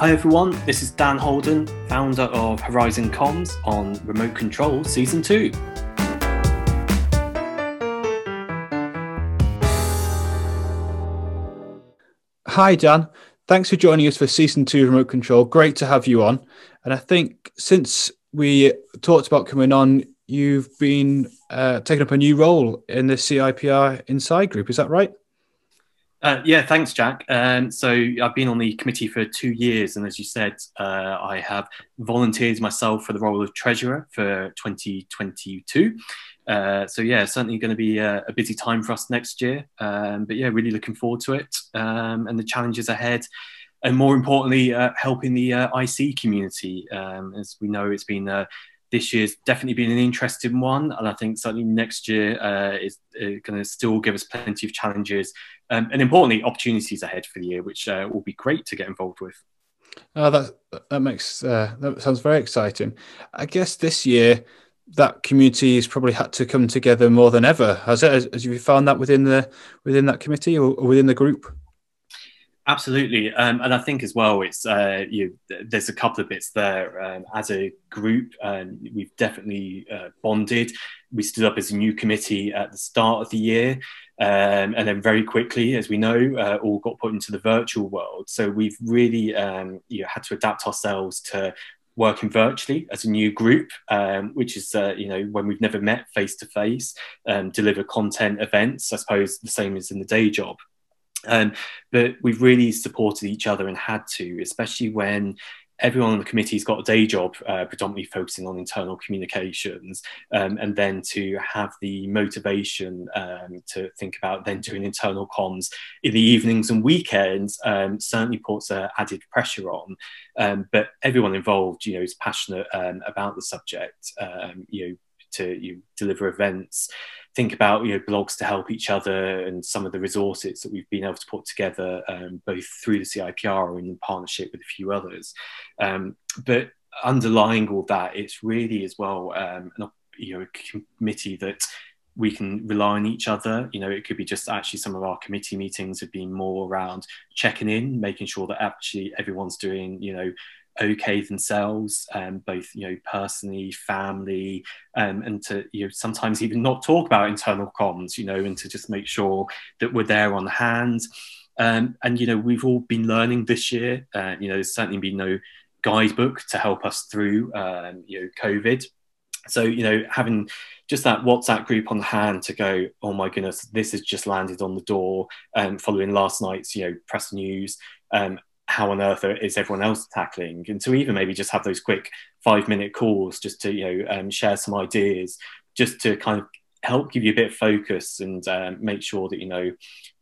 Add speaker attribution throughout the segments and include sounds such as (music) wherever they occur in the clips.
Speaker 1: Hi everyone, this is Dan Holden, founder of Horizon Comms on Remote Control Season 2.
Speaker 2: Hi Dan, thanks for joining us for Season 2 Remote Control. Great to have you on. And I think since we talked about coming on, you've been uh, taking up a new role in the CIPR Inside group, is that right?
Speaker 1: Uh, yeah, thanks, Jack. Um, so I've been on the committee for two years, and as you said, uh, I have volunteered myself for the role of treasurer for 2022. Uh, so yeah, certainly going to be a, a, busy time for us next year. Um, but yeah, really looking forward to it um, and the challenges ahead. And more importantly, uh, helping the uh, IC community. Um, as we know, it's been uh, this year's definitely been an interesting one, and I think certainly next year uh, is going to still give us plenty of challenges um, and importantly opportunities ahead for the year, which uh, will be great to get involved with.
Speaker 2: Oh, that that makes uh, that sounds very exciting. I guess this year that community has probably had to come together more than ever. Has it? Has, has you found that within the within that committee or, or within the group?
Speaker 1: Absolutely, um, and I think as well, it's uh, you. There's a couple of bits there. Um, as a group, um, we've definitely uh, bonded. We stood up as a new committee at the start of the year, um, and then very quickly, as we know, uh, all got put into the virtual world. So we've really um, you know, had to adapt ourselves to working virtually as a new group, um, which is uh, you know when we've never met face to face, deliver content events. I suppose the same as in the day job. Um, but we've really supported each other and had to, especially when everyone on the committee's got a day job, uh, predominantly focusing on internal communications, um, and then to have the motivation um, to think about then doing internal comms in the evenings and weekends um, certainly puts uh, added pressure on. Um, but everyone involved, you know, is passionate um, about the subject. Um, you know, to you deliver events think about you know blogs to help each other and some of the resources that we've been able to put together um, both through the CIPR and in partnership with a few others. Um, but underlying all that, it's really as well um, an, you know a committee that we can rely on each other. You know, it could be just actually some of our committee meetings have been more around checking in, making sure that actually everyone's doing, you know, okay themselves, um, both you know personally, family, um, and to you know sometimes even not talk about internal comms, you know, and to just make sure that we're there on hand. Um, and you know we've all been learning this year. Uh, you know, there's certainly been no guidebook to help us through um, you know COVID. So you know having just that WhatsApp group on hand to go, oh my goodness, this has just landed on the door. Um, following last night's you know press news, um, how on earth is everyone else tackling? And to even maybe just have those quick five minute calls just to you know um, share some ideas just to kind of help give you a bit of focus and um, make sure that you know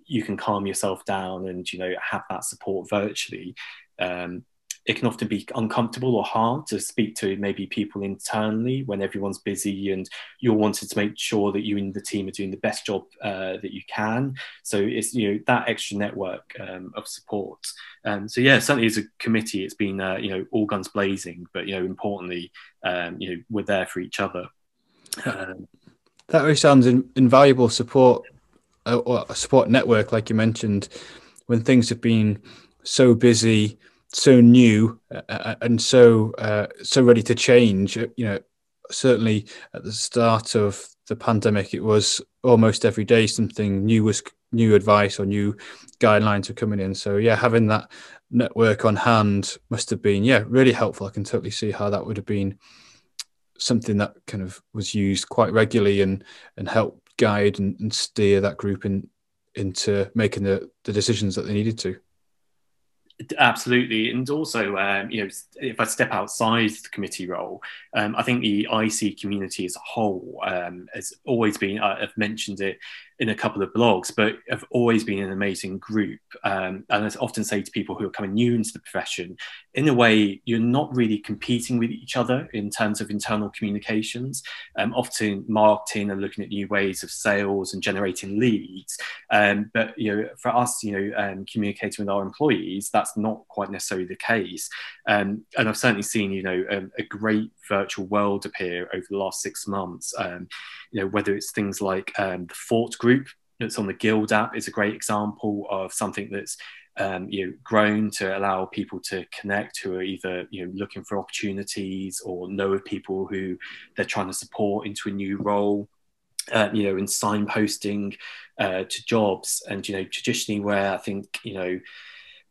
Speaker 1: you can calm yourself down and you know have that support virtually. Um, it can often be uncomfortable or hard to speak to maybe people internally when everyone's busy and you're wanting to make sure that you and the team are doing the best job uh, that you can. So it's you know that extra network um, of support. Um, so yeah, certainly as a committee, it's been uh, you know all guns blazing, but you know importantly, um, you know we're there for each other. Um,
Speaker 2: that really sounds in, invaluable support uh, or a support network, like you mentioned, when things have been so busy so new uh, uh, and so uh, so ready to change. Uh, you know, certainly at the start of the pandemic, it was almost every day something new was new advice or new guidelines were coming in. So yeah, having that network on hand must have been yeah really helpful. I can totally see how that would have been something that kind of was used quite regularly and and help guide and, and steer that group in into making the, the decisions that they needed to.
Speaker 1: Absolutely, and also, um, you know, if I step outside the committee role, um, I think the IC community as a whole um, has always been. I've mentioned it in a couple of blogs, but have always been an amazing group. Um, and I often say to people who are coming new into the profession, in a way, you're not really competing with each other in terms of internal communications. Um, often, marketing and looking at new ways of sales and generating leads. Um, but you know, for us, you know, um, communicating with our employees, that's not quite necessarily the case. Um, and I've certainly seen, you know, um, a great virtual world appear over the last six months. you know, whether it's things like the Fort group that's on the Guild app is a great example of something that's um, you know, grown to allow people to connect who are either you know looking for opportunities or know of people who they're trying to support into a new role. Uh, you know, in signposting uh, to jobs, and you know, traditionally where I think you know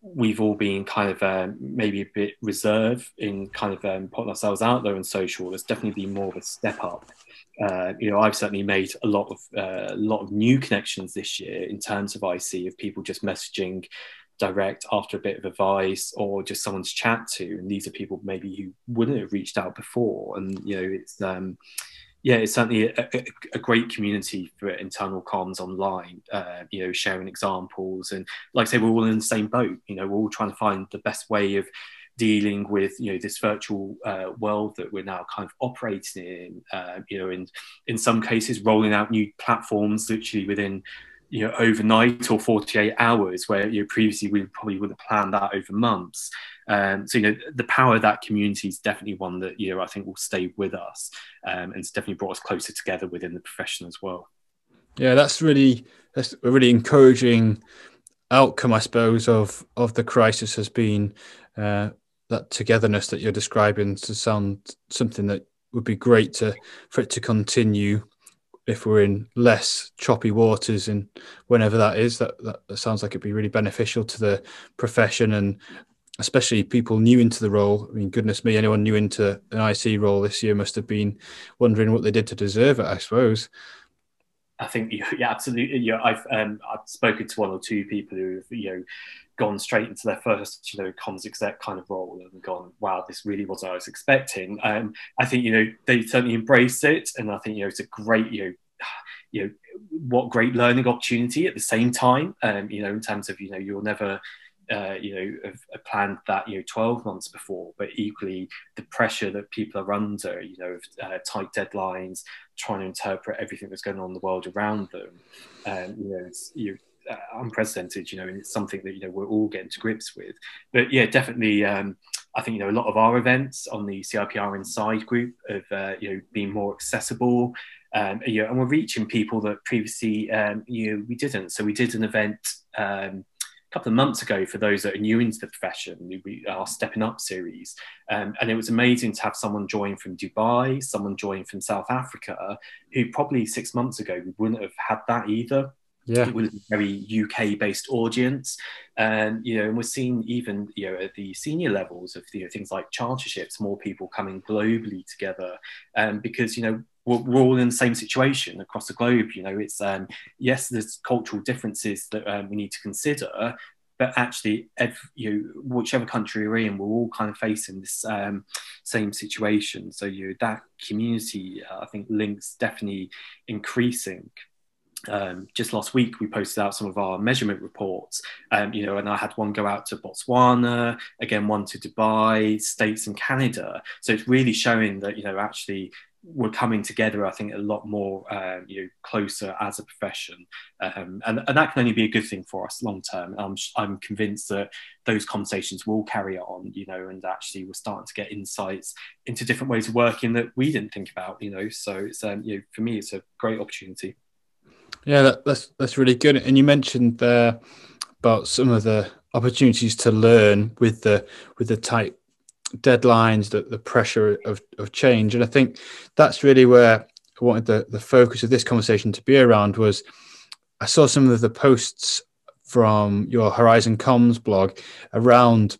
Speaker 1: we've all been kind of um, maybe a bit reserved in kind of um, putting ourselves out there on social. There's definitely been more of a step up. Uh, you know, I've certainly made a lot of uh, a lot of new connections this year in terms of IC of people just messaging direct after a bit of advice or just someone to chat to, and these are people maybe who wouldn't have reached out before. And you know, it's um, yeah, it's certainly a, a, a, great community for internal comms online. Uh, you know, sharing examples and, like I say, we're all in the same boat. You know, we're all trying to find the best way of dealing with you know this virtual uh, world that we're now kind of operating in. Uh, you know, in in some cases, rolling out new platforms literally within you know overnight or 48 hours where you know, previously we probably would have planned that over months. Um, so you know the power of that community is definitely one that you know I think will stay with us um, and it's definitely brought us closer together within the profession as well.
Speaker 2: Yeah that's really that's a really encouraging outcome I suppose of of the crisis has been uh, that togetherness that you're describing to sound something that would be great to for it to continue if we're in less choppy waters and whenever that is that, that, that sounds like it'd be really beneficial to the profession and especially people new into the role i mean goodness me anyone new into an ic role this year must have been wondering what they did to deserve it i suppose
Speaker 1: I think (laughs) yeah, absolutely. Yeah, I've um, I've spoken to one or two people who've you know gone straight into their first you know comms exec kind of role and gone, wow, this really was what I was expecting. Um, I think you know they certainly embraced it, and I think you know it's a great you know you know what great learning opportunity at the same time. Um, you know in terms of you know you'll never uh, you know, have, have, planned that, you know, 12 months before, but equally the pressure that people are under, you know, uh, tight deadlines, trying to interpret everything that's going on in the world around them. Um, you know, you uh, unprecedented, you know, and it's something that, you know, we're all getting to grips with. But yeah, definitely, um, I think, you know, a lot of our events on the CIPR Inside group have, uh, you know, been more accessible. Um, you know, and we're reaching people that previously, um, you know, we didn't. So we did an event um, a couple of months ago for those that are new into the profession, we, our Stepping Up series. Um, and it was amazing to have someone join from Dubai, someone join from South Africa, who probably six months ago we wouldn't have had that either. Yeah. It was a very UK based audience. And, you know, and we're seeing even, you know, at the senior levels of you know, things like charterships, more people coming globally together. Um, because, you know, we're, we're, all in the same situation across the globe. You know, it's um, yes, there's cultural differences that um, we need to consider, but actually, you know, whichever country we're in, we're all kind of facing this um, same situation. So you know, that community, uh, I think, links definitely increasing. Um, just last week we posted out some of our measurement reports um, you know and i had one go out to botswana again one to dubai states and canada so it's really showing that you know actually we're coming together, I think, a lot more, uh, you know, closer as a profession, um, and, and that can only be a good thing for us long term. I'm I'm convinced that those conversations will carry on, you know, and actually we're starting to get insights into different ways of working that we didn't think about, you know. So it's um, you know, for me, it's a great opportunity.
Speaker 2: Yeah, that, that's that's really good. And you mentioned there about some of the opportunities to learn with the with the tight deadlines, the, the pressure of, of change. And I think that's really where I wanted the, the focus of this conversation to be around was I saw some of the posts from your Horizon Comms blog around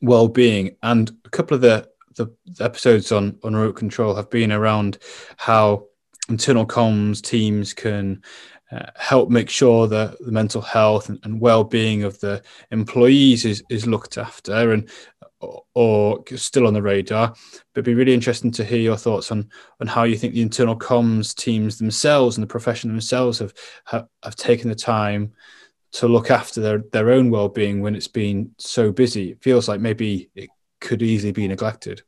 Speaker 2: well-being and a couple of the, the episodes on, on remote control have been around how internal comms teams can uh, help make sure that the mental health and, and, well-being of the employees is, is looked after and or, still on the radar. But it'd be really interesting to hear your thoughts on on how you think the internal comms teams themselves and the profession themselves have have, have taken the time to look after their, their own well-being when it's been so busy. It feels like maybe it could easily be neglected.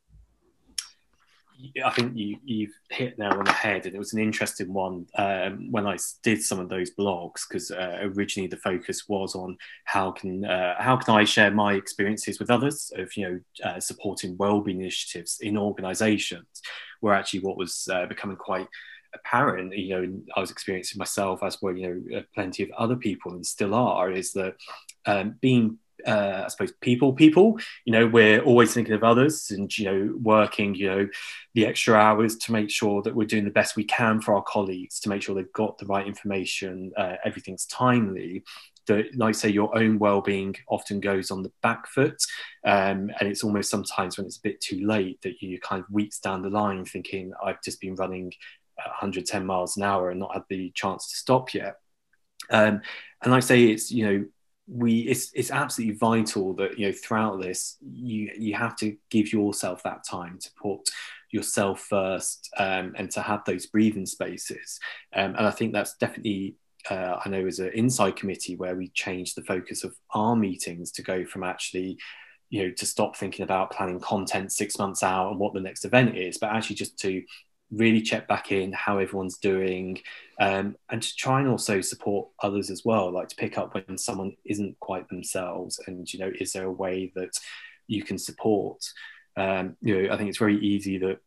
Speaker 1: I think you, you've hit now on the head, and it was an interesting one um, when I did some of those blogs because uh, originally the focus was on how can uh, how can I share my experiences with others of you know uh, supporting wellbeing initiatives in organisations, where actually what was uh, becoming quite apparent, you know, I was experiencing myself as well, you know, plenty of other people and still are, is that um, being uh, I suppose people people. You know we're always thinking of others and you know working you know the extra hours to make sure that we're doing the best we can for our colleagues to make sure they've got the right information uh, everything's timely. That like say your own well-being often goes on the back foot um, and it's almost sometimes when it's a bit too late that you kind of weeks down the line thinking i've just been running 110 miles an hour and not had the chance to stop yet. Um, and like I say it's you know we it's it's absolutely vital that you know throughout this you you have to give yourself that time to put yourself first um, and to have those breathing spaces. Um, and i think that's definitely uh, i know as an inside committee where we changed the focus of our meetings to go from actually you know to stop thinking about planning content six months out and what the next event is but actually just to really check back in how everyone's doing um, and to try and also support others as well like to pick up when someone isn't quite themselves and you know is there a way that you can support um, you know i think it's very easy that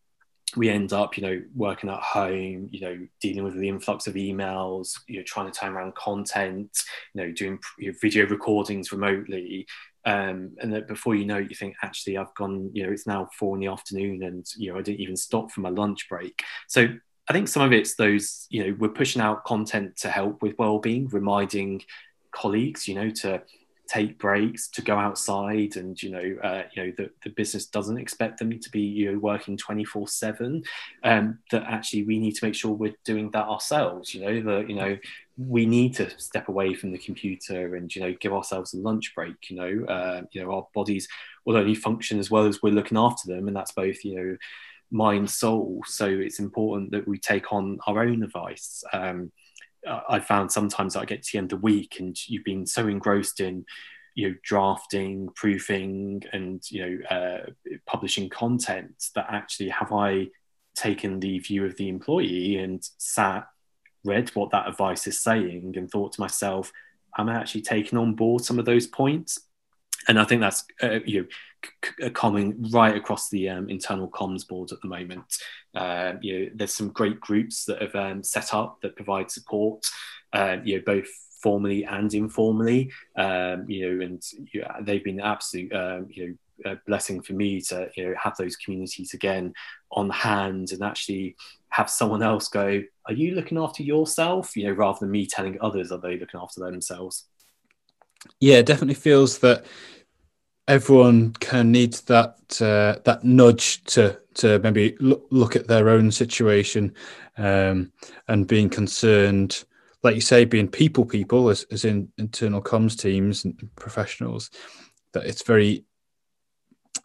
Speaker 1: we end up you know working at home you know dealing with the influx of emails you know trying to turn around content you know doing you know, video recordings remotely um, and that before you know it, you think actually I've gone, you know, it's now four in the afternoon, and you know I didn't even stop for my lunch break. So I think some of it's those, you know, we're pushing out content to help with well-being, reminding colleagues, you know, to take breaks, to go outside, and you know, uh, you know, the, the business doesn't expect them to be you know working twenty four seven. Um, that actually we need to make sure we're doing that ourselves. You know, that you know we need to step away from the computer and you know give ourselves a lunch break. You know, uh, you know, our bodies will only function as well as we're looking after them, and that's both you know mind soul so it's important that we take on our own advice um, I found sometimes I get to the end of the week and you've been so engrossed in, you know, drafting, proofing, and you know, uh, publishing content that actually have I taken the view of the employee and sat, read what that advice is saying, and thought to myself, am I actually taking on board some of those points? And I think that's uh, you know c- common right across the um, internal comms board at the moment. Um, you know, there's some great groups that have um, set up that provide support. Uh, you know, both formally and informally. Um, you know, and you know, they've been absolute. Um, you know. A blessing for me to you know have those communities again on hand and actually have someone else go are you looking after yourself you know rather than me telling others are they looking after themselves
Speaker 2: yeah it definitely feels that everyone kind of needs that uh, that nudge to to maybe look, look at their own situation um, and being concerned, like you say, being people people as, as in internal comms teams and professionals. That it's very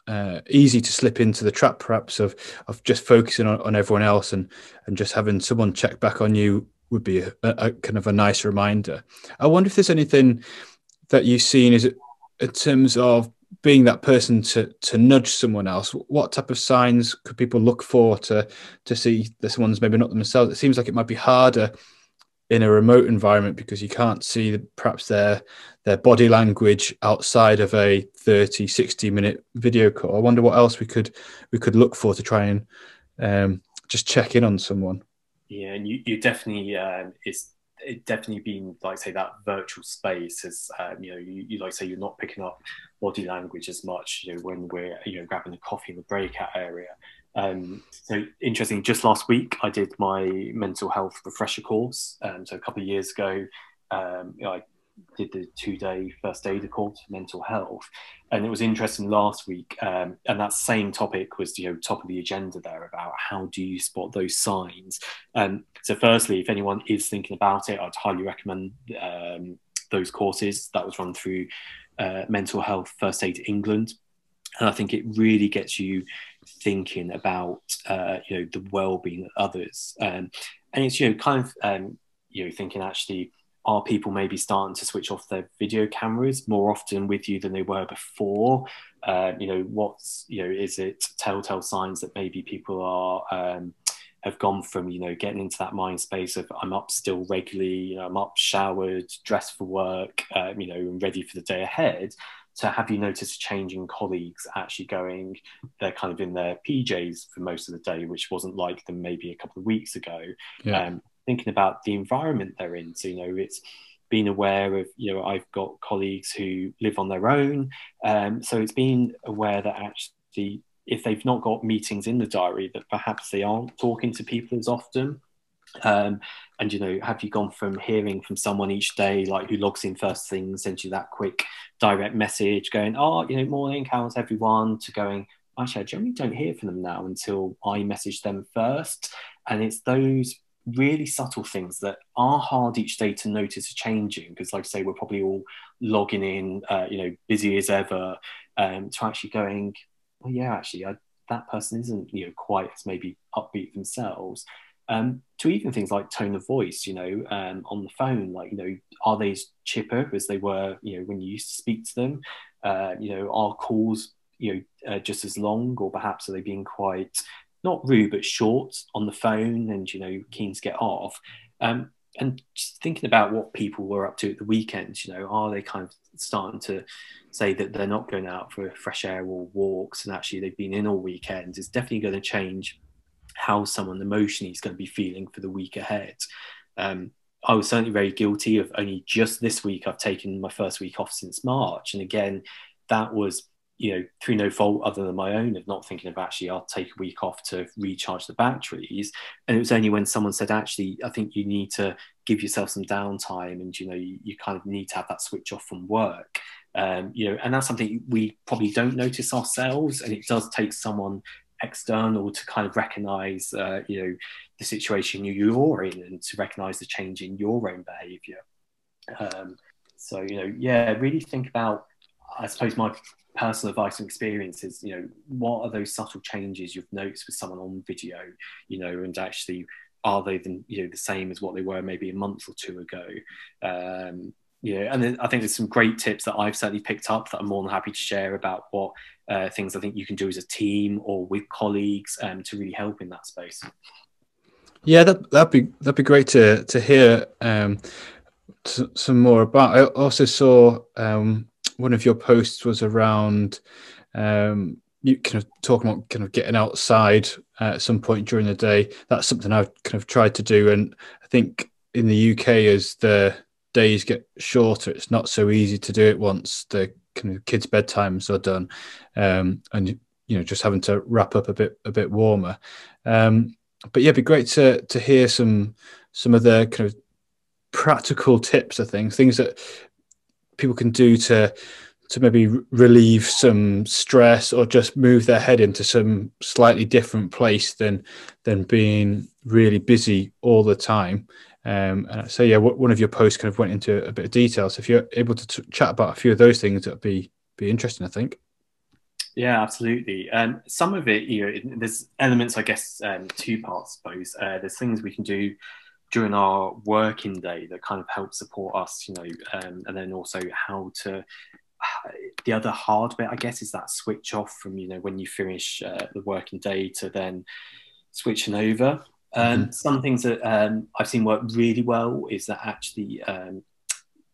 Speaker 2: uh, easy to slip into the trap, perhaps of of just focusing on, on everyone else and and just having someone check back on you would be a, a kind of a nice reminder. I wonder if there's anything that you've seen is in terms of being that person to to nudge someone else what type of signs could people look for to to see that someone's maybe not themselves? It seems like it might be harder in a remote environment because you can't see the, perhaps their their body language outside of a 30 60 minute video call. I wonder what else we could we could look for to try and um, just check in on someone.
Speaker 1: Yeah and you, you definitely um, it's it definitely been like say that virtual space is um, you know you, you, like say you're not picking up body language as much you know when we're you know grabbing a coffee in the breakout area. Um, so interesting just last week i did my mental health refresher course um, so a couple of years ago. Um, you know, i did the two day first aid course mental health. And it was interesting last week. Um, and that same topic was, you know, top of the agenda there about how do you spot those signs. Um, so, firstly, if anyone is thinking about it, I'd highly recommend um, those courses that was run through uh, Mental Health First Aid England. And I think it really gets you thinking about, uh, you know, the well-being of others. Um, and it's, you know, kind of, um, you know, thinking actually, are people maybe starting to switch off their video cameras more often with you than they were before? Uh, you know, what's you know, is it telltale signs that maybe people are um, have gone from you know getting into that mind space of I'm up still regularly, you know, I'm up, showered, dressed for work, uh, you know, and ready for the day ahead, so have you noticed a change in colleagues actually going they're kind of in their pjs for most of the day which wasn't like them maybe a couple of weeks ago yeah. um, thinking about the environment they're in so you know it's being aware of you know i've got colleagues who live on their own um, so it's being aware that actually if they've not got meetings in the diary that perhaps they aren't talking to people as often um, and you know, have you gone from hearing from someone each day, like who logs in first thing, sends you that quick direct message, going, "Oh, you know, morning, how's everyone?" to going, "Actually, I generally don't hear from them now until I message them first. And it's those really subtle things that are hard each day to notice are changing because, like I say, we're probably all logging in, uh, you know, busy as ever, um, to actually going, "Well, yeah, actually, I, that person isn't, you know, quite as maybe upbeat themselves." um, to even things like tone of voice, you know, um, on the phone, like, you know, are they as chipper as they were, you know, when you used to speak to them? Uh, you know, are calls, you know, uh, just as long, or perhaps are they being quite not rude but short on the phone and you know keen to get off? Um, and just thinking about what people were up to at the weekends, you know, are they kind of starting to say that they're not going out for fresh air or walks and actually they've been in all weekends? It's definitely going to change how someone emotionally is going to be feeling for the week ahead. Um, I was certainly very guilty of only just this week I've taken my first week off since March, and again, that was you know through no fault other than my own of not thinking of actually I'll take a week off to recharge the batteries. And it was only when someone said actually I think you need to give yourself some downtime and you know you, you kind of need to have that switch off from work. Um, you know, and that's something we probably don't notice ourselves, and it does take someone external to kind of recognize uh, you know the situation you're in and to recognize the change in your own behavior um, so you know yeah really think about i suppose my personal advice and experience is you know what are those subtle changes you've noticed with someone on video you know and actually are they the, you know the same as what they were maybe a month or two ago um, yeah, and then I think there's some great tips that I've certainly picked up that I'm more than happy to share about what uh, things I think you can do as a team or with colleagues um, to really help in that space.
Speaker 2: Yeah, that that'd be that'd be great to to hear um, t- some more about. I also saw um, one of your posts was around um, you kind of talking about kind of getting outside at some point during the day. That's something I've kind of tried to do, and I think in the UK as the days get shorter, it's not so easy to do it once the kind of kids' bedtimes are done, um, and you know just having to wrap up a bit a bit warmer. Um, but yeah, it'd be great to to hear some some of the kind of practical tips of things, things that people can do to to maybe relieve some stress or just move their head into some slightly different place than than being really busy all the time. Um, and so, yeah, one of your posts kind of went into a bit of detail. So, if you're able to t- chat about a few of those things, that'd be be interesting, I think.
Speaker 1: Yeah, absolutely. Um, some of it, you know, there's elements, I guess, um, two parts, I suppose. Uh, there's things we can do during our working day that kind of help support us, you know, um, and then also how to. (sighs) The other hard bit, I guess, is that switch off from you know when you finish uh, the working day to then switching over. Um, mm-hmm. Some things that um, I've seen work really well is that actually um,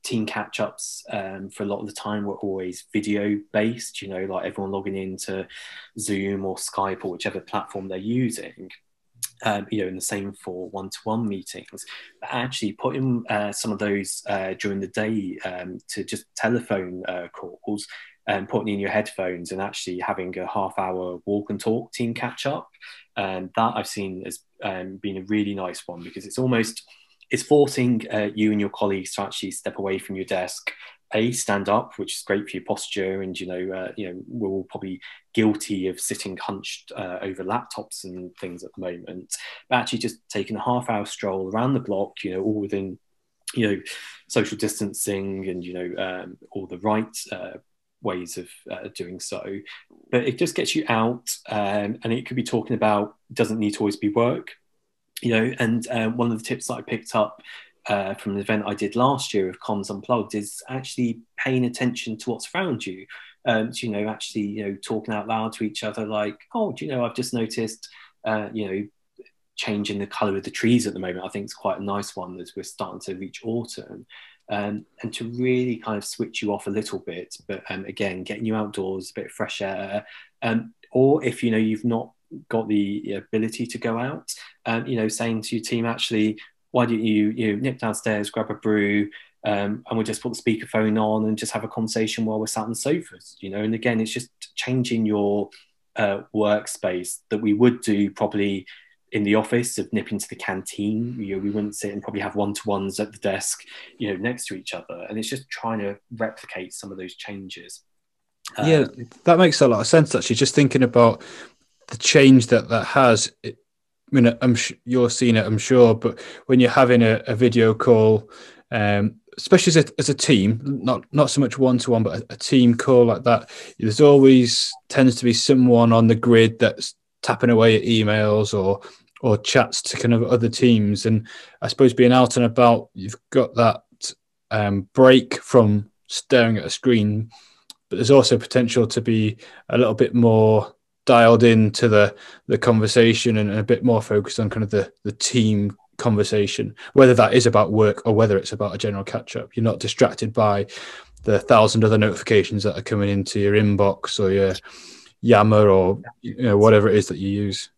Speaker 1: team catch ups um, for a lot of the time were always video based, you know, like everyone logging into Zoom or Skype or whichever platform they're using. Um, you know, in the same for one-to-one meetings, but actually putting uh, some of those uh, during the day um, to just telephone uh, calls and putting in your headphones and actually having a half-hour walk and talk team catch-up, and that I've seen as um, been a really nice one because it's almost it's forcing uh, you and your colleagues to actually step away from your desk a stand up which is great for your posture and you know uh, you know we're all probably guilty of sitting hunched uh, over laptops and things at the moment but actually just taking a half hour stroll around the block you know all within you know social distancing and you know um, all the right uh, ways of uh, doing so. But it just gets you out, um, and it could be talking about doesn't need to always be work, you know. And uh, one of the tips that I picked up uh, from an event I did last year of Comms Unplugged is actually paying attention to what's around you. Um, you know, actually, you know, talking out loud to each other, like, oh, do you know, I've just noticed, uh, you know, changing the color of the trees at the moment. I think it's quite a nice one as we're starting to reach autumn. um, and to really kind of switch you off a little bit. But um, again, getting you outdoors, a bit of fresh air, um, or if you know you've not got the ability to go out, um, you know, saying to your team, actually, why don't you you know, nip downstairs, grab a brew, um, and we'll just put the speakerphone on and just have a conversation while we're sat on sofas, you know. And again, it's just changing your uh, workspace that we would do probably in the office of nipping to the canteen. You know, we wouldn't sit and probably have one to ones at the desk, you know, next to each other. And it's just trying to replicate some of those changes.
Speaker 2: Um, yeah, that makes a lot of sense. Actually, just thinking about the change that that has. I mean, I'm sh- you're seeing it, I'm sure, but when you're having a, a video call, um, especially as a, as a team, not not so much one to one, but a, a, team call like that, there's always tends to be someone on the grid that's tapping away at emails or or chats to kind of other teams. And I suppose being out and about, you've got that um, break from staring at a screen, but there's also potential to be a little bit more dialed into the the conversation and a bit more focused on kind of the the team conversation, whether that is about work or whether it's about a general catch up. You're not distracted by the thousand other notifications that are coming into your inbox or your Yammer or you know whatever it is that you use.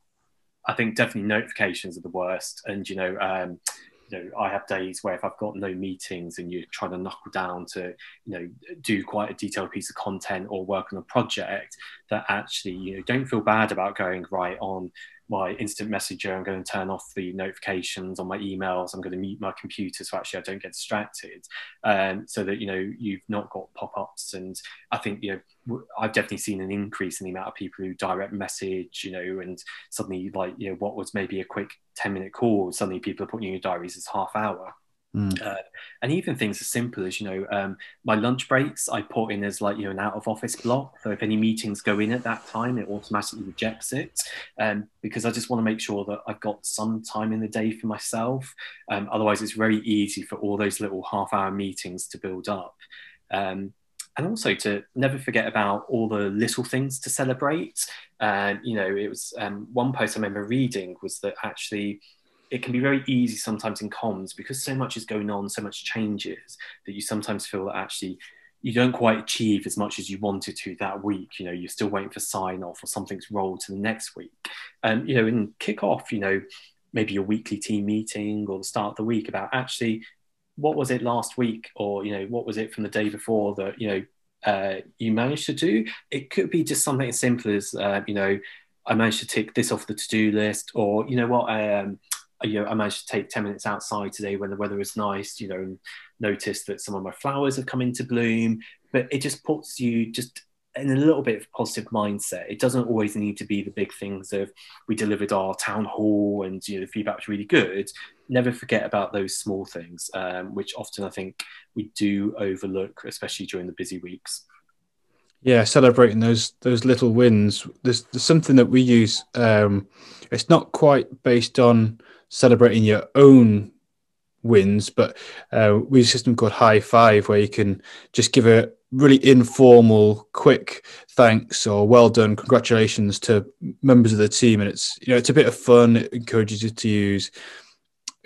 Speaker 1: I think definitely notifications are the worst. And you know, um, you know, I have days where if I've got no meetings and you're trying to knuckle down to, you know, do quite a detailed piece of content or work on a project, that actually, you know, don't feel bad about going right on my instant messenger. I'm going to turn off the notifications on my emails. I'm going to mute my computer so actually I don't get distracted. Um, so that you know you've not got pop-ups. And I think you know I've definitely seen an increase in the amount of people who direct message. You know, and suddenly like you know what was maybe a quick ten minute call, suddenly people are putting in your diaries as half hour. Mm. Uh, and even things as simple as, you know, um, my lunch breaks, I put in as like, you know, an out of office block. So if any meetings go in at that time, it automatically rejects it. Um, because I just want to make sure that I've got some time in the day for myself. Um, otherwise, it's very easy for all those little half hour meetings to build up. Um, and also to never forget about all the little things to celebrate. And, you know, it was um, one post I remember reading was that actually, it can be very easy sometimes in comms because so much is going on, so much changes that you sometimes feel that actually you don't quite achieve as much as you wanted to that week. You know, you're still waiting for sign off or something's rolled to the next week. And, um, you know, in kick off, you know, maybe your weekly team meeting or the start of the week about actually what was it last week or, you know, what was it from the day before that, you know, uh, you managed to do. It could be just something as simple as, uh, you know, I managed to tick this off the to-do list, or you know what, I um, you know, I managed to take 10 minutes outside today when the weather was nice, you know, and notice that some of my flowers have come into bloom. But it just puts you just in a little bit of positive mindset. It doesn't always need to be the big things of we delivered our town hall and you know the feedback was really good. Never forget about those small things, um, which often I think we do overlook, especially during the busy weeks.
Speaker 2: Yeah, celebrating those those little wins. There's, there's something that we use. Um, it's not quite based on celebrating your own wins, but uh, we have a system called High Five where you can just give a really informal, quick thanks or well done, congratulations to members of the team, and it's you know it's a bit of fun. It encourages you to use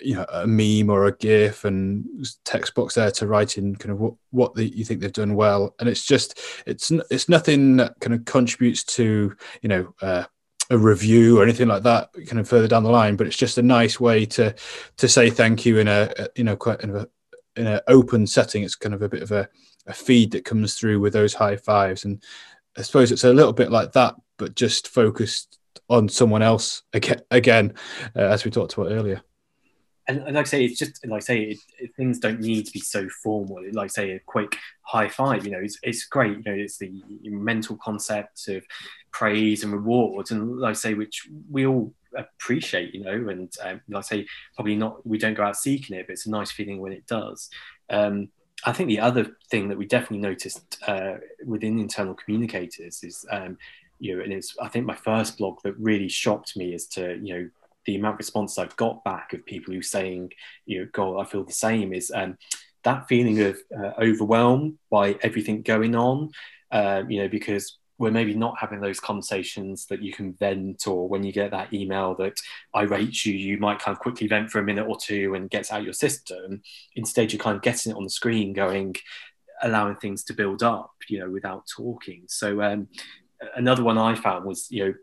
Speaker 2: you know a meme or a gif and text box there to write in kind of what, what the, you think they've done well and it's just it's it's nothing that kind of contributes to you know uh, a review or anything like that kind of further down the line but it's just a nice way to to say thank you in a, you know quite in a in an open setting. It's kind of a bit of a, a feed that comes through with those high fives. And i suppose it's a little bit like that but just focused on someone else again, again uh, as we talked about earlier
Speaker 1: and, like I say, it's just like I say, it, it, things don't need to be so formal. Like I say, a quick high five, you know, it's, it's great. You know, it's the mental concept of praise and rewards, and like I say, which we all appreciate, you know, and um, like I say, probably not. We don't go out seeking it, but it's a nice feeling when it does. Um, I think the other thing that we definitely noticed uh, within internal communicators is, um, you know, and it's I think my first blog that really shocked me is to you know the amount of responses I've got back of people who saying, you know, God, I feel the same is um, that feeling of uh, overwhelmed by everything going on, um, you know, because we're maybe not having those conversations that you can vent or when you get that email that i rate you you might kind of quickly vent for a minute or two and gets out your system. Instead you're kind of getting it on the screen going allowing things to build up you know without talking. So um, another one i found was you know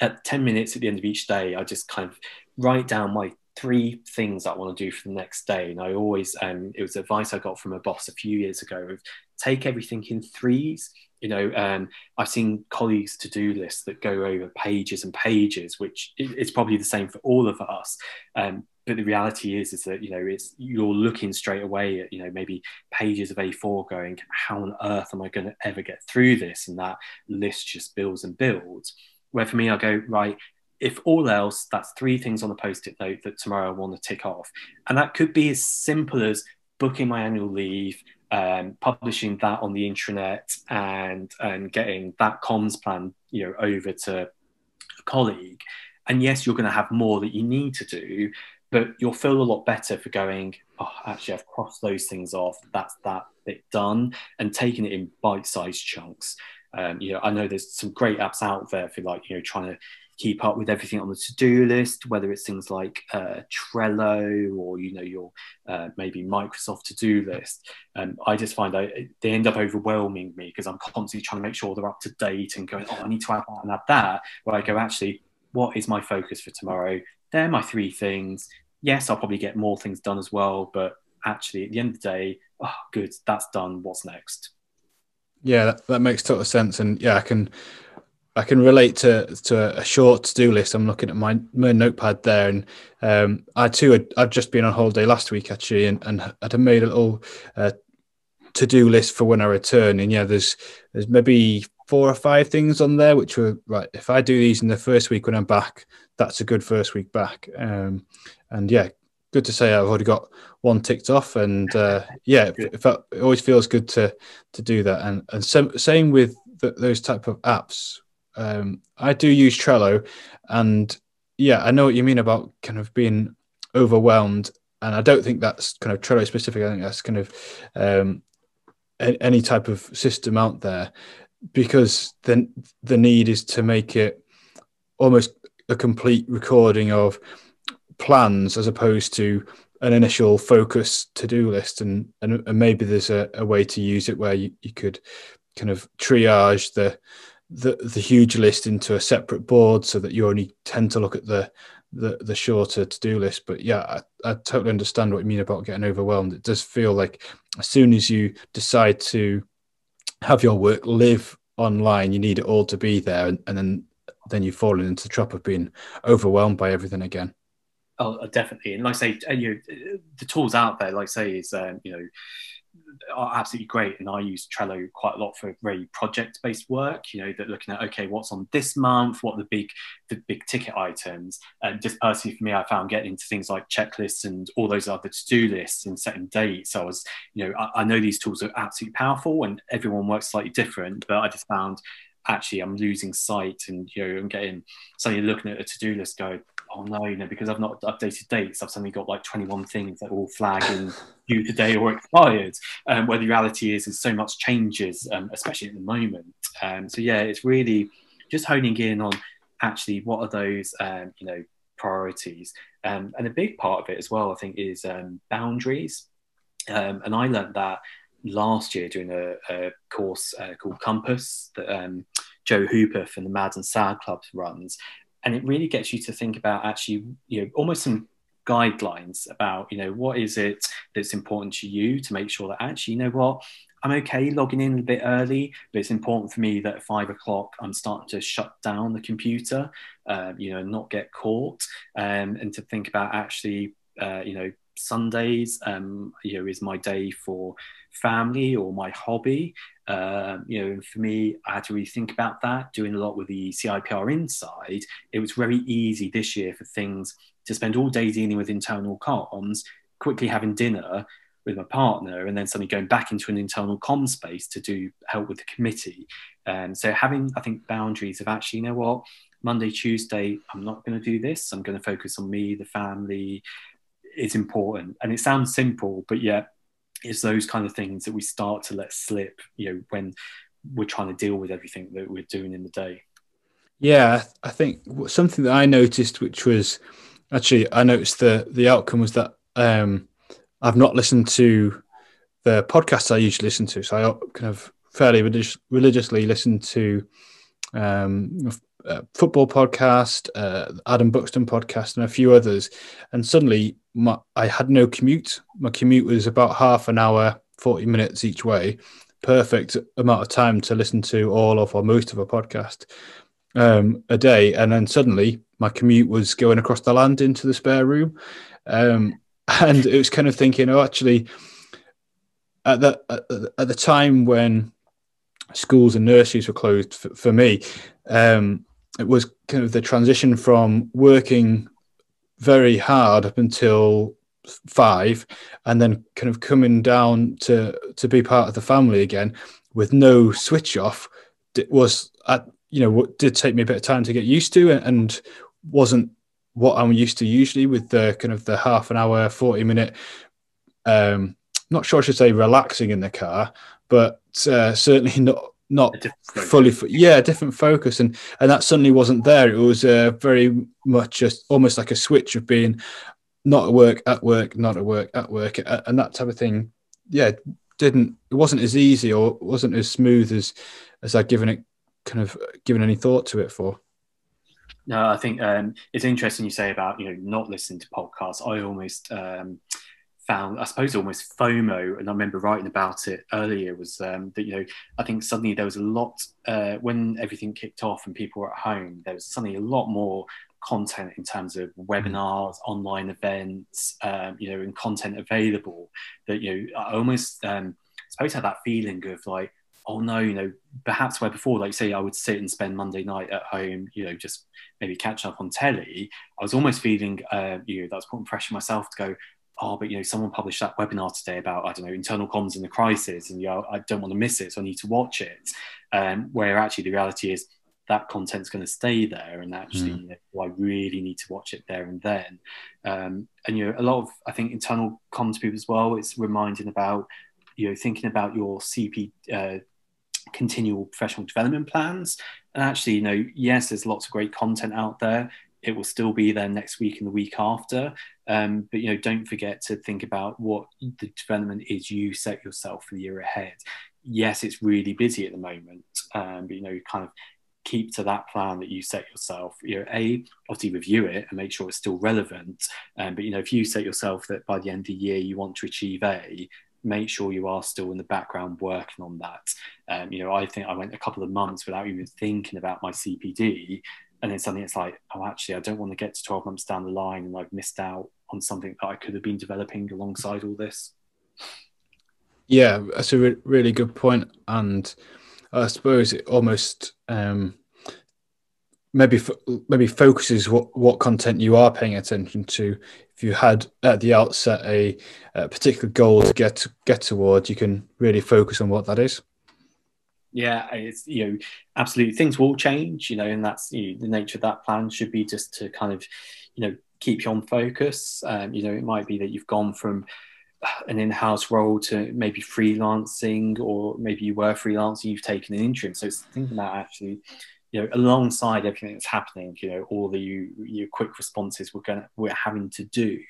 Speaker 1: at 10 minutes at the end of each day i just kind of write down my three things I want to do for the next day. And I always, um, it was advice I got from a boss a few years ago of take everything in threes. You know um, i've seen colleagues to do lists that go over pages and pages which is probably the same for all of us. Um, but the reality is is that you know it's you're looking straight away at you know maybe pages of a4 going how on earth am i going to ever get through this? And that list just builds and builds where for me i go right if all else that's three things on the post-it note that tomorrow i want to tick off. And that could be as simple as booking my annual leave um, publishing that on the intranet and and getting that comms plan you know over to a colleague. And yes you're going to have more that you need to do but you'll feel a lot better for going oh actually i've crossed those things off. That's that bit done and taking it in bite-sized chunks um, you know i know there's some great apps out there for like you know trying to keep up with everything on the to-do list, whether it's things like uh, Trello or you know your uh, maybe Microsoft to-do list. Um, I just find I, they end up overwhelming me because I'm constantly trying to make sure they're up to date and going, oh, I need to add that and add that. Where I go, actually, what is my focus for tomorrow? They're my three things. Yes, I'll probably get more things done as well, but actually, at the end of the day, oh, good, that's done. What's next?
Speaker 2: Yeah, that, that makes total sense, and yeah, I can I can relate to to a short to do list. I'm looking at my, my notepad there, and um, I too had I'd just been on holiday last week actually, and, and I'd made a little uh, to do list for when I return. And yeah, there's there's maybe four or five things on there which were right. If I do these in the first week when I'm back, that's a good first week back. Um, and yeah, good to say I've already got one ticked off, and uh, yeah, it, it, it, always feels good to to do that. And and same with the, those type of apps um, I do use Trello, and yeah, I know what you mean about kind of being overwhelmed. And I don't think that's kind of Trello specific. I think that's kind of um, a, any type of system out there because then the need is to make it almost a complete recording of plans as opposed to an initial focus to-do list and and, and maybe there's a, a, way to use it where you, you could kind of triage the the the huge list into a separate board so that you only tend to look at the the, the shorter to do list. But yeah, I, I totally understand what you mean about getting overwhelmed. It does feel like as soon as you decide to have your work live online, you need it all to be there, and, and then then you've fallen into the trap of being overwhelmed by everything again.
Speaker 1: Oh, definitely. And like I say, you know, the tools out there, like I say, is um, you know are absolutely great. And I use Trello quite a lot for very project based work, you know, that looking at, okay, what's on this month, what the big, the big ticket items. And just personally for me, I found getting into things like checklists and all those other to do lists and setting dates. So I was, you know, I, I know these tools are absolutely powerful and everyone works slightly different, but I just found actually I'm losing sight and you know I'm getting suddenly looking at a to-do list go oh no you know because I've not updated dates I've suddenly got like 21 things that all flagging (laughs) due today or expired. Um, where the reality is is so much changes um, especially at the moment. Um, so yeah it's really just honing in on actually what are those um, you know priorities. Um, and a big part of it as well I think is um, boundaries. And I learned that last year doing a, a course uh, called Compass that um, Jo Hooper from the Mad and Sad Club runs, and it really gets you to think about actually, you know, almost some guidelines about, you know, what is it that's important to you to make sure that actually, you know what, I'm okay logging in a bit early, but it's important for me that at five o'clock I'm starting to shut down the computer, uh, you know, not get caught, um, and to think about actually, uh, you know, Sundays, um, you know, is my day for family or my hobby. Um, you know, for me, I had to really think about that. Doing a lot with the CIPR inside, it was very easy this year for things to spend all day dealing with internal comms, quickly having dinner with my partner, and then suddenly going back into an internal com space to do help with the committee. Um, so having, I think, boundaries of actually, you know what, Monday, Tuesday, I'm not going to do this. I'm going to focus on me, the family, is important. And it sounds simple, but yet it's those kind of things that we start to let slip, you know, when we're trying to deal with everything that we're doing in the day.
Speaker 2: Yeah, I think something that I noticed, which was actually I noticed the the outcome was that um, I've not listened to the podcasts I usually listen to, so I kind of fairly religious, religiously listen to um, a football podcast, uh, Adam Buxton podcast, and a few others. And suddenly, my, I had no commute. My commute was about half an hour, forty minutes each way. Perfect amount of time to listen to all of or most of a podcast um, a day, and then suddenly my commute was going across the land into the spare room, um, (laughs) and it was kind of thinking, oh, actually, at the at the time when schools and nurseries were closed for, for me, um, it was kind of the transition from working very hard up until five, and then kind of coming down to to be part of the family again with no switch off It was at you know what did take me a bit of time to get used to and wasn't what I'm used to usually with the kind of the half an hour, 40 minute, um, not sure I should say relaxing in the car, but uh, certainly (laughs) not not fully yeah different focus and and that suddenly wasn't there it was uh, very much just almost like a switch of being not at work at work not at work at work and that type of thing yeah didn't it wasn't as easy or wasn't as smooth as as i'd given it kind of given any thought to it for.
Speaker 1: No, I think um, it's interesting you say about you know not listening to podcasts. I almost um, found, I suppose, almost FOMO, and I remember writing about it earlier. Was um, that you know I think suddenly there was a lot uh, when everything kicked off and people were at home. There was suddenly a lot more content in terms of webinars, online events, um, you know, and content available. That you know, I almost um, suppose had that feeling of like oh no, you know, perhaps where before, like say, I would sit and spend Monday night at home, you know, just maybe catch up on telly. I was almost feeling, uh, you know, that was putting pressure myself to go, oh, but you know, someone published that webinar today about I don't know internal comms in the crisis, and you know, I don't want to miss it, so I need to watch it. Um, where actually the reality is that content's going to stay there, and actually, mm. you know, I really need to watch it there and then. Um, and you know, a lot of I think internal comms people as well. It's reminding about you know thinking about your CP uh, continual professional development plans. And actually, you know, yes, there's lots of great content out there. It will still be there next week and the week after. Um, but you know, don't forget to think about what the development is you set yourself for the year ahead. Yes, it's really busy at the moment, um, but you know, you kind of keep to that plan that you set yourself. You know, a obviously review it and make sure it's still relevant. Um, but you know, if you set yourself that by the end of the year you want to achieve A, make sure you are still in the background working on that. Um, you know, I think I went a couple of months without even thinking about my CPD. And then suddenly it's like, oh, actually, I don't want to get to 12 months down the line and I've missed out on something that I could have been developing alongside all this.
Speaker 2: Yeah, that's a re- really good point. And I suppose it almost um, maybe maybe focuses what, what content you are paying attention to if you had at the outset a, a particular goal to get get towards, you can really focus on what that is.
Speaker 1: Yeah, it's you know absolutely things will change, you know, and that's you know, the nature of that plan should be just to kind of you know keep you on focus. Um, you know, it might be that you've gone from an in-house role to maybe freelancing, or maybe you were freelancing, you've taken an interim. So it's thinking about actually you know, alongside everything that's happening, you know, all the your quick responses we're going we're having to do,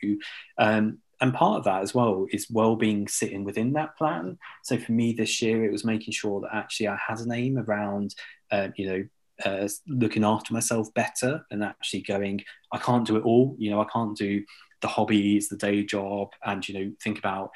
Speaker 1: um, and part of that as well is well-being sitting within that plan. So for me this year, it was making sure that actually I had an aim around, uh, you know, uh, looking after myself better and actually going, I can't do it all. You know, I can't do the hobbies, the day job, and you know, think about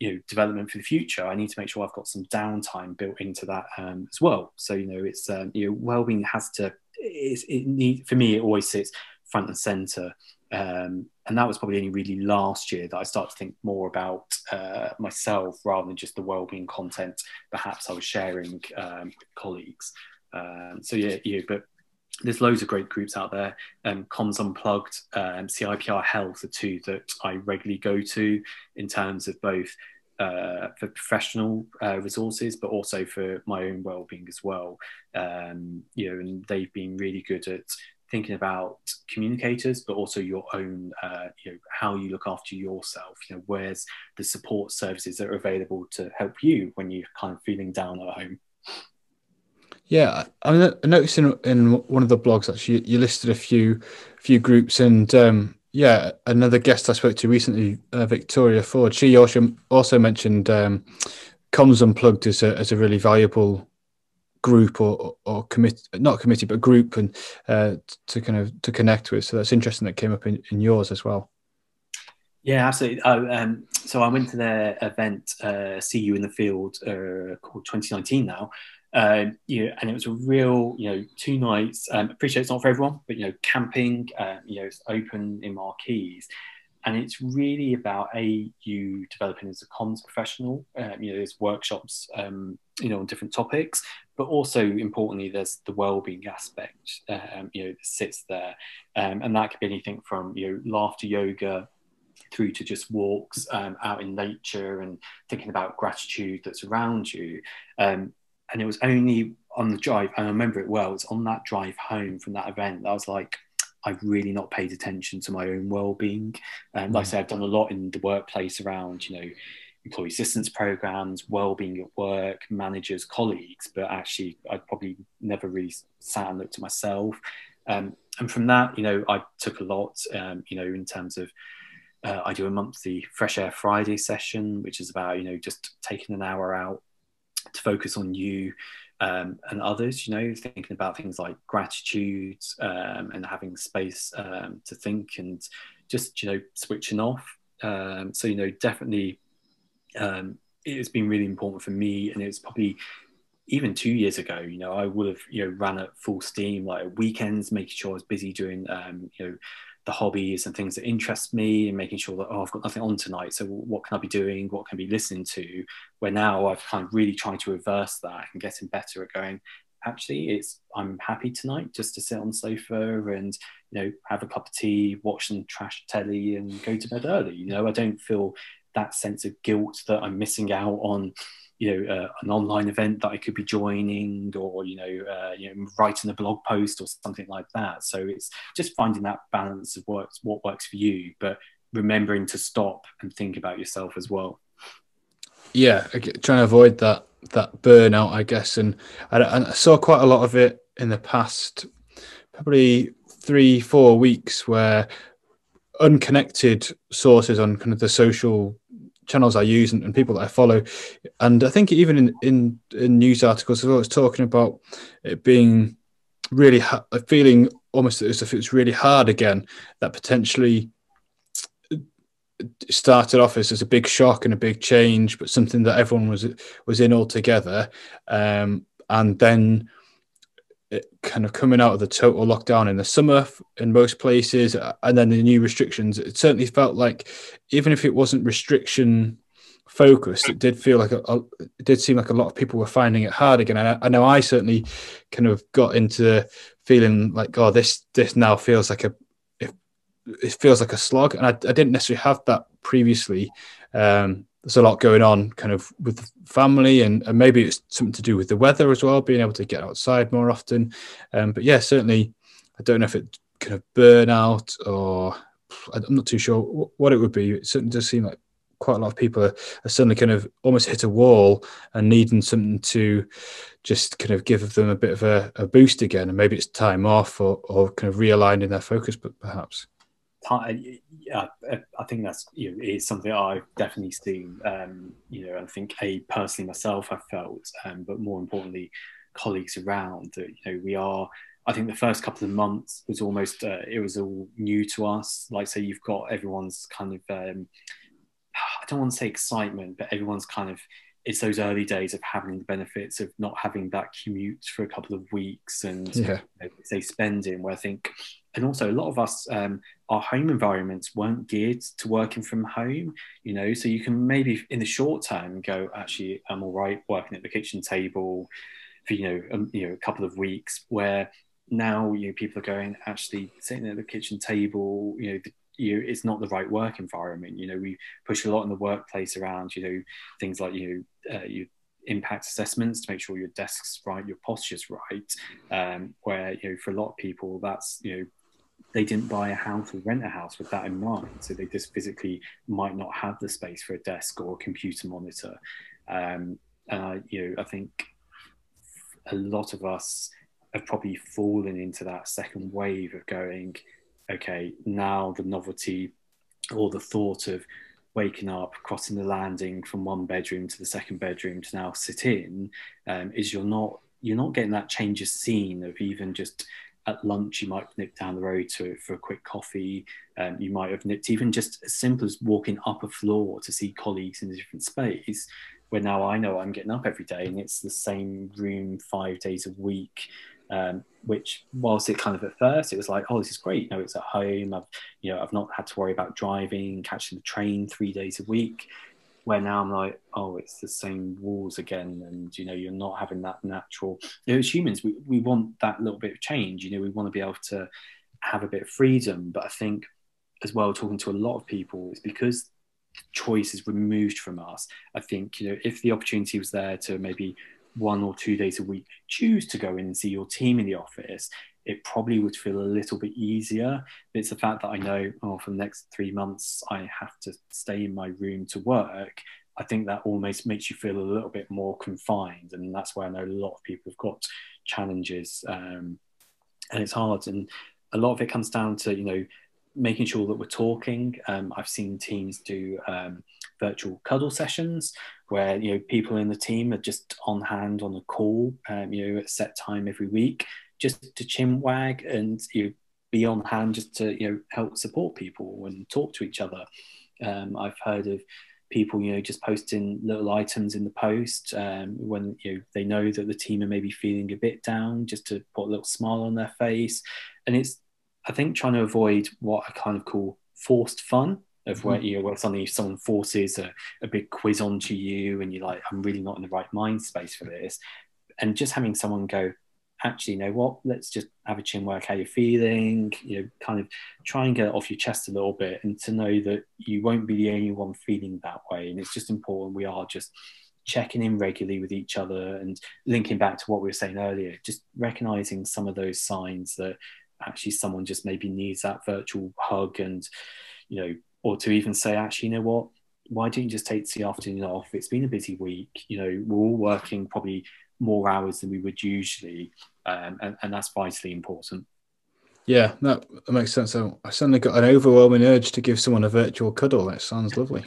Speaker 1: you know development for the future i need to make sure i've got some downtime built into that um, as well so you know it's um, you know well-being has to it need for me it always sits front and center um, and that was probably only really last year that I started to think more about uh, myself rather than just the well-being content perhaps I was sharing um, with colleagues. Um, so yeah, yeah, but there's loads of great groups out there. Um, Comms Unplugged, um, CIPR Health are two that I regularly go to in terms of both uh, for professional uh, resources, but also for my own well-being as well. Um, you know, and they've been really good at thinking about communicators, but also your own, uh, you know, how you look after yourself. You know, where's the support services that are available to help you when you're kind of feeling down at home.
Speaker 2: Yeah, I, noticed in, in one of the blogs actually you listed a few few groups, and um, yeah, another guest I spoke to recently, uh, Victoria Ford, she also also mentioned um, Comms Unplugged as a as a really valuable group or or commit not committee but group and uh, to kind of to connect with. So that's interesting that came up in, in yours as well.
Speaker 1: Yeah, absolutely. Oh, um, so I went to their event, uh, "See You in the Field," uh, called 2019 now. Uh, you know, and it was a real, you know, two nights. Um, appreciate it's not for everyone, but you know, camping, uh, you know, it's open in Marquees, and it's really about a you developing as a comms professional. Um, you know, there's workshops, um, you know, on different topics, but also importantly, there's the well-being aspect. Um, you know, that sits there, um, and that could be anything from you know, laughter yoga through to just walks um, out in nature and thinking about gratitude that's around you. Um, and it was only on the drive, and I remember it well, it's on that drive home from that event I was like, I've really not paid attention to my own well-being. Um, like I said, I've done a lot in the workplace around, you know, employee assistance programs, well-being at work, managers, colleagues, but actually I'd probably never really sat and looked at myself. Um, and from that, you know, I took a lot, um, you know, in terms of uh, I do a monthly Fresh Air Friday session, which is about you know just taking an hour out to focus on you um, and others. You know, thinking about things like gratitude um, and having space um, to think and just you know switching off. Um, so you know, definitely, um, it's been really important for me, and it's probably even two years ago, you know, I would have, you know, ran at full steam, like weekends, making sure I was busy doing, um, you know, the hobbies and things that interest me and making sure that oh I've got nothing on tonight so what can I be doing? What can I be listening to? Where now I've kind of really tried to reverse that and getting better at going actually it's I'm happy tonight just to sit on the sofa and you know have a cup of tea watch some trash telly and go to bed early. You know I don't feel that sense of guilt that I'm missing out on you know uh, an online event that I could be joining or you know uh, you know writing a blog post or something like that. So it's just finding that balance of what what works for you but remembering to stop and think about yourself as well.
Speaker 2: Yeah trying to avoid that that burnout I guess. And I, I saw quite a lot of it in the past probably three four weeks where unconnected sources on kind of the social channels I use and, and, people that I follow. And I think even in, in, in news articles, I was talking about it being really ha- feeling almost as if it's really hard again that potentially started off as, as a big shock and a big change, but something that everyone was was in altogether. Um, and then kind of coming out of the total lockdown in the summer in most places and then the new restrictions it certainly felt like even if it wasn't restriction focused it did feel like a, a, it did seem like a lot of people were finding it hard again. And I, I, know i certainly kind of got into feeling like oh this this now feels like a it, it feels like a slog. And I, I didn't necessarily have that previously um, there's a lot going on kind of with family and, and, maybe it's something to do with the weather as well being able to get outside more often. Um, but yeah certainly i don't know if it kind of burnout or i'm not too sure what it would be. It certainly does seem like quite a lot of people are, are suddenly kind of almost hit a wall and needing something to just kind of give them a bit of a, a boost again. And maybe it's time off or, or kind of realigning their focus but perhaps
Speaker 1: yeah, I think that's you know, is something I've definitely seen. Um, you know, I think a personally myself I felt, um, but more importantly, colleagues around that you know we are. I think the first couple of months was almost uh, it was all new to us. Like say you've got everyone's kind of um, I don't want to say excitement, but everyone's kind of it's those early days of having the benefits of not having that commute for a couple of weeks and yeah. you know, say spending where I think and also a lot of us um, our home environments weren't geared to working from home you know so you can maybe in the short term go actually i'm all right working at the kitchen table for you know um, you know a couple of weeks where now you know people are going actually sitting at the kitchen table you know the, you it's not the right work environment you know we push a lot in the workplace around you know things like you know uh, you impact assessments to make sure your desk's right, your posture's right. Um, where you know, for a lot of people, that's you know, they didn't buy a house or rent a house with that in mind. So they just physically might not have the space for a desk or a computer monitor. Um, and I, you know, I think a lot of us have probably fallen into that second wave of going, okay, now the novelty or the thought of waking up, crossing the landing from one bedroom to the second bedroom to now sit in, um, is you're not you're not getting that change of scene of even just at lunch you might nip down the road to for a quick coffee. Um, you might have nipped even just as simple as walking up a floor to see colleagues in a different space. Where now I know I'm getting up every day and it's the same room five days a week um, which whilst it kind of at first it was like oh this is great you know it's at home i've you know i've not had to worry about driving catching the train three days a week where now i'm like oh it's the same walls again and you know you're not having that natural you know as humans we, we want that little bit of change you know we want to be able to have a bit of freedom. But i think as well talking to a lot of people it's because choice is removed from us. I think you know if the opportunity was there to maybe one or two days a week choose to go in and see your team in the office, it probably would feel a little bit easier. It's the fact that I know, oh, for the next three months, I have to stay in my room to work. I think that almost makes you feel a little bit more confined. And that's where I know a lot of people have got challenges. Um, and it's hard. And a lot of it comes down to, you know, making sure that we're talking. Um, I've seen teams do um, virtual cuddle sessions where you know people in the team are just on hand on a call, um, you know, at set time every week, just to chin wag and you know, be on hand just to you know help support people and talk to each other. Um, I've heard of people you know just posting little items in the post um, when you know they know that the team are maybe feeling a bit down just to put a little smile on their face and it's I think trying to avoid what I kind of call forced fun of where mm-hmm. you know where suddenly someone forces a, a big quiz onto you and you're like, I'm really not in the right mind space for this. And just having someone go, actually, you know what, let's just have a chin work how you're feeling, you know, kind of try and get it off your chest a little bit and to know that you won't be the only one feeling that way. And it's just important we are just checking in regularly with each other and linking back to what we were saying earlier, just recognizing some of those signs that actually someone just maybe needs that virtual hug and you know or to even say actually you know what why don't you just take the afternoon off? It's been a busy week you know we're all working probably more hours than we would usually um, and, and that's vitally important.
Speaker 2: Yeah that, that makes sense. So i suddenly got an overwhelming urge to give someone a virtual cuddle. That sounds lovely.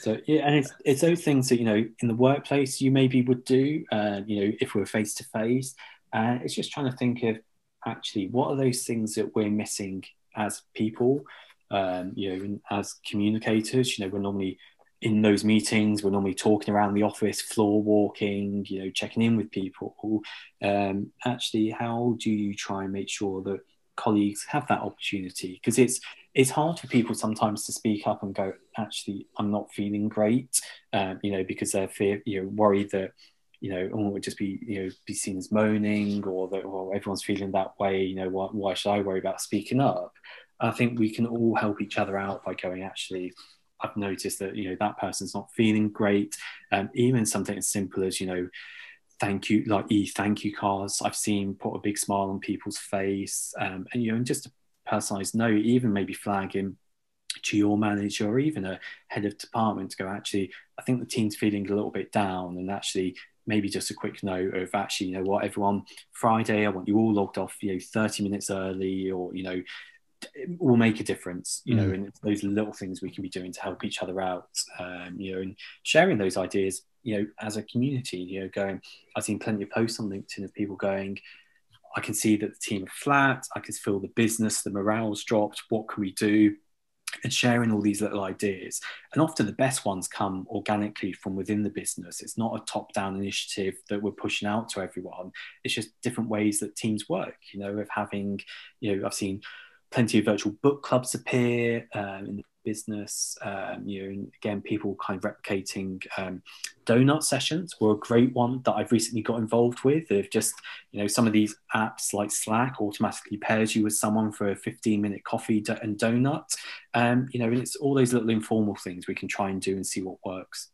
Speaker 1: So yeah, and it's it's those things that you know in the workplace you maybe would do, uh, you know, if we're face to face. It's just trying to think of actually what are those things that we're missing as people um, you know as communicators you know we're normally in those meetings we're normally talking around the office floor walking you know checking in with people um, actually how do you try and make sure that colleagues have that opportunity because it's it's hard for people sometimes to speak up and go actually i'm not feeling great um, you know because they're fear you know worried that you know, oh, would just be, you know, be seen as moaning or that, well, everyone's feeling that way, you know, why, why should I worry about speaking up? I think we can all help each other out by going, actually, I've noticed that, you know, that person's not feeling great. Um, even something as simple as, you know, thank you, like e thank you cards, I've seen put a big smile on people's face. Um, and, you know, and just a personalized note, even maybe flagging to your manager or even a head of department to go actually i think the team's feeling a little bit down and actually maybe just a quick note of actually, you know what, everyone, Friday, I want you all logged off, you know, 30 minutes early, or, you know, will make a difference, you mm. know, and it's those little things we can be doing to help each other out, um, you know, and sharing those ideas, you know, as a community, you know, going, I've seen plenty of posts on LinkedIn of people going, I can see that the team are flat, I can feel the business, the morale's dropped, what can we do? and sharing all these little ideas. And often the best ones come organically from within the business. It's not a top down initiative that we're pushing out to everyone. It's just different ways that teams work, you know, of having, you know, I've seen plenty of virtual book clubs appear um, in the business. Um, you know, again, people kind of replicating um, donut sessions were a great one that I've recently got involved with. Of just you know, some of these apps like Slack automatically pairs you with someone for a 15 minute coffee and donut. Um, you know, and it's all those little informal things we can try and do and see what works.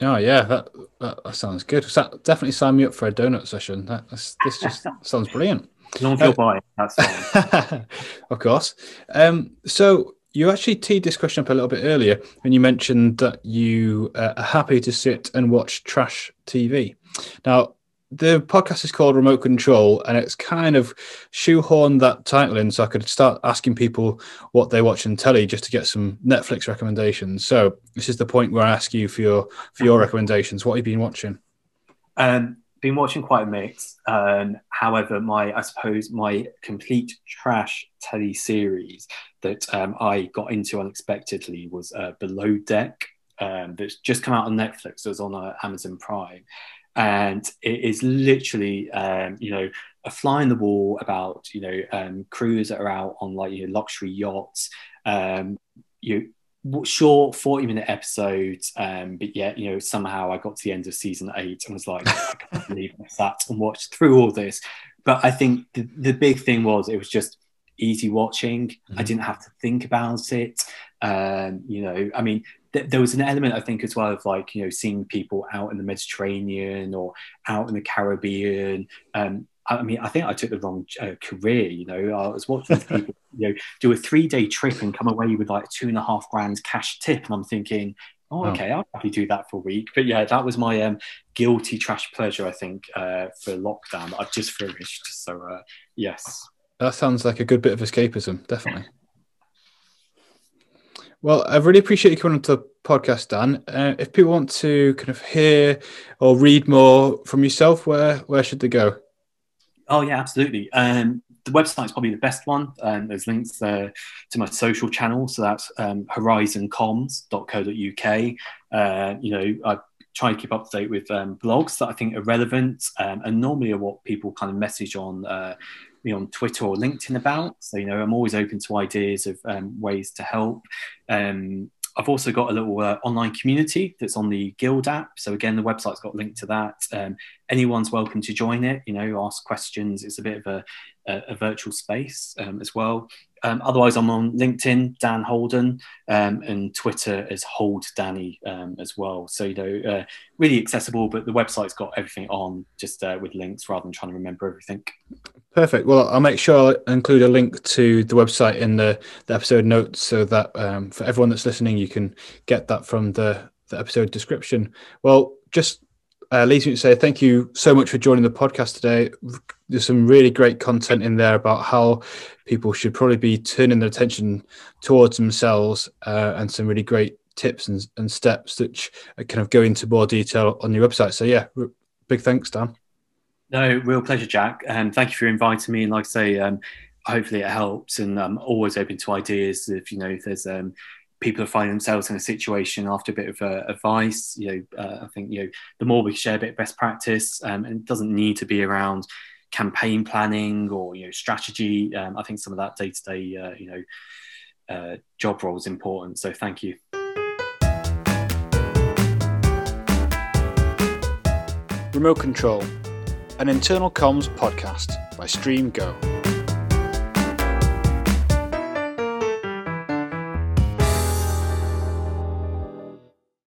Speaker 2: Oh yeah, that, that, that sounds good. So definitely sign me up for a donut session. That, this just (laughs) sounds brilliant.
Speaker 1: As long as you're uh, buying, that's fine. (laughs)
Speaker 2: of course. Um, so you actually teed this question up a little bit earlier when you mentioned that you uh, are happy to sit and watch trash TV. Now, the podcast is called Remote Control, and it's kind of shoehorned that title in so I could start asking people what they watch on telly just to get some Netflix recommendations. So this is the point where I ask you for your for your recommendations. What have you been watching?
Speaker 1: Um, been watching quite a mix. Um, however, my I suppose my complete trash telly series that um, I got into unexpectedly was uh, Below Deck. Um, that's just come out on Netflix. It was on uh, Amazon Prime, and it is literally um, you know a fly in the wall about you know um, crews that are out on like you know, luxury yachts um, you short 40 minute episodes um, but yet you know somehow i got to the end of season eight and was like i (laughs) can't believe i sat and watched through all this but i think the, the big thing was it was just easy watching mm-hmm. i didn't have to think about it um, you know i mean th- there was an element I think as well of like you know seeing people out in the Mediterranean or out in the Caribbean. Um, I mean, I think I took the wrong uh, career. You know, I was watching (laughs) people, you know, do a three-day trip and come away with like two and a half grand cash tip, and I'm thinking, oh, okay, I'll probably do that for a week. But yeah, that was my um, guilty trash pleasure. I think uh, for lockdown, I've just finished. So uh, yes,
Speaker 2: that sounds like a good bit of escapism, definitely. Well, I really appreciate you coming onto the podcast, Dan. Uh, if people want to kind of hear or read more from yourself, where where should they go?
Speaker 1: Oh yeah, absolutely. Um, the website is probably the best one. Um, there's links there to my social channels, so that's um, horizoncomms.co.uk. Uh, you know, I try to keep up to date with um, blogs that I think are relevant um, and normally are what people kind of message on uh, me on Twitter or LinkedIn about. So, you know, I'm always open to ideas of um, ways to help. Um, I've also got a little uh, online community that's on the Guild app. So again, the website's got a link to that. Um, anyone's welcome to join it. You know, ask questions. It's a bit of a, a, a virtual space um, as well. Um, otherwise, I'm on LinkedIn, Dan Holden, um, and Twitter as Hold Danny um, as well. So you know, uh, really accessible. But the website's got everything on, just uh, with links rather than trying to remember everything.
Speaker 2: Perfect. Well, I'll make sure I include a link to the website in the, the episode notes so that um, for everyone that's listening, you can get that from the, the episode description. Well, just uh, me to say thank you so much for joining the podcast today. There's some really great content in there about how people should probably be turning their attention towards themselves uh, and some really great tips and, and steps that kind of go into more detail on your website. So, yeah, big thanks, Dan.
Speaker 1: No, real pleasure, Jack. And thank you for inviting me. And like I say, um, hopefully it helps. And I'm always open to ideas. If you know, if there's um, people finding themselves in a situation after a bit of uh, advice, you know, uh, I think you know the more we share a bit of best practice, um, and it doesn't need to be around campaign planning or you know strategy. Um, I think some of that day to day, you know, uh, job role is important. So thank you.
Speaker 2: Remote Control an internal comms podcast by StreamGo.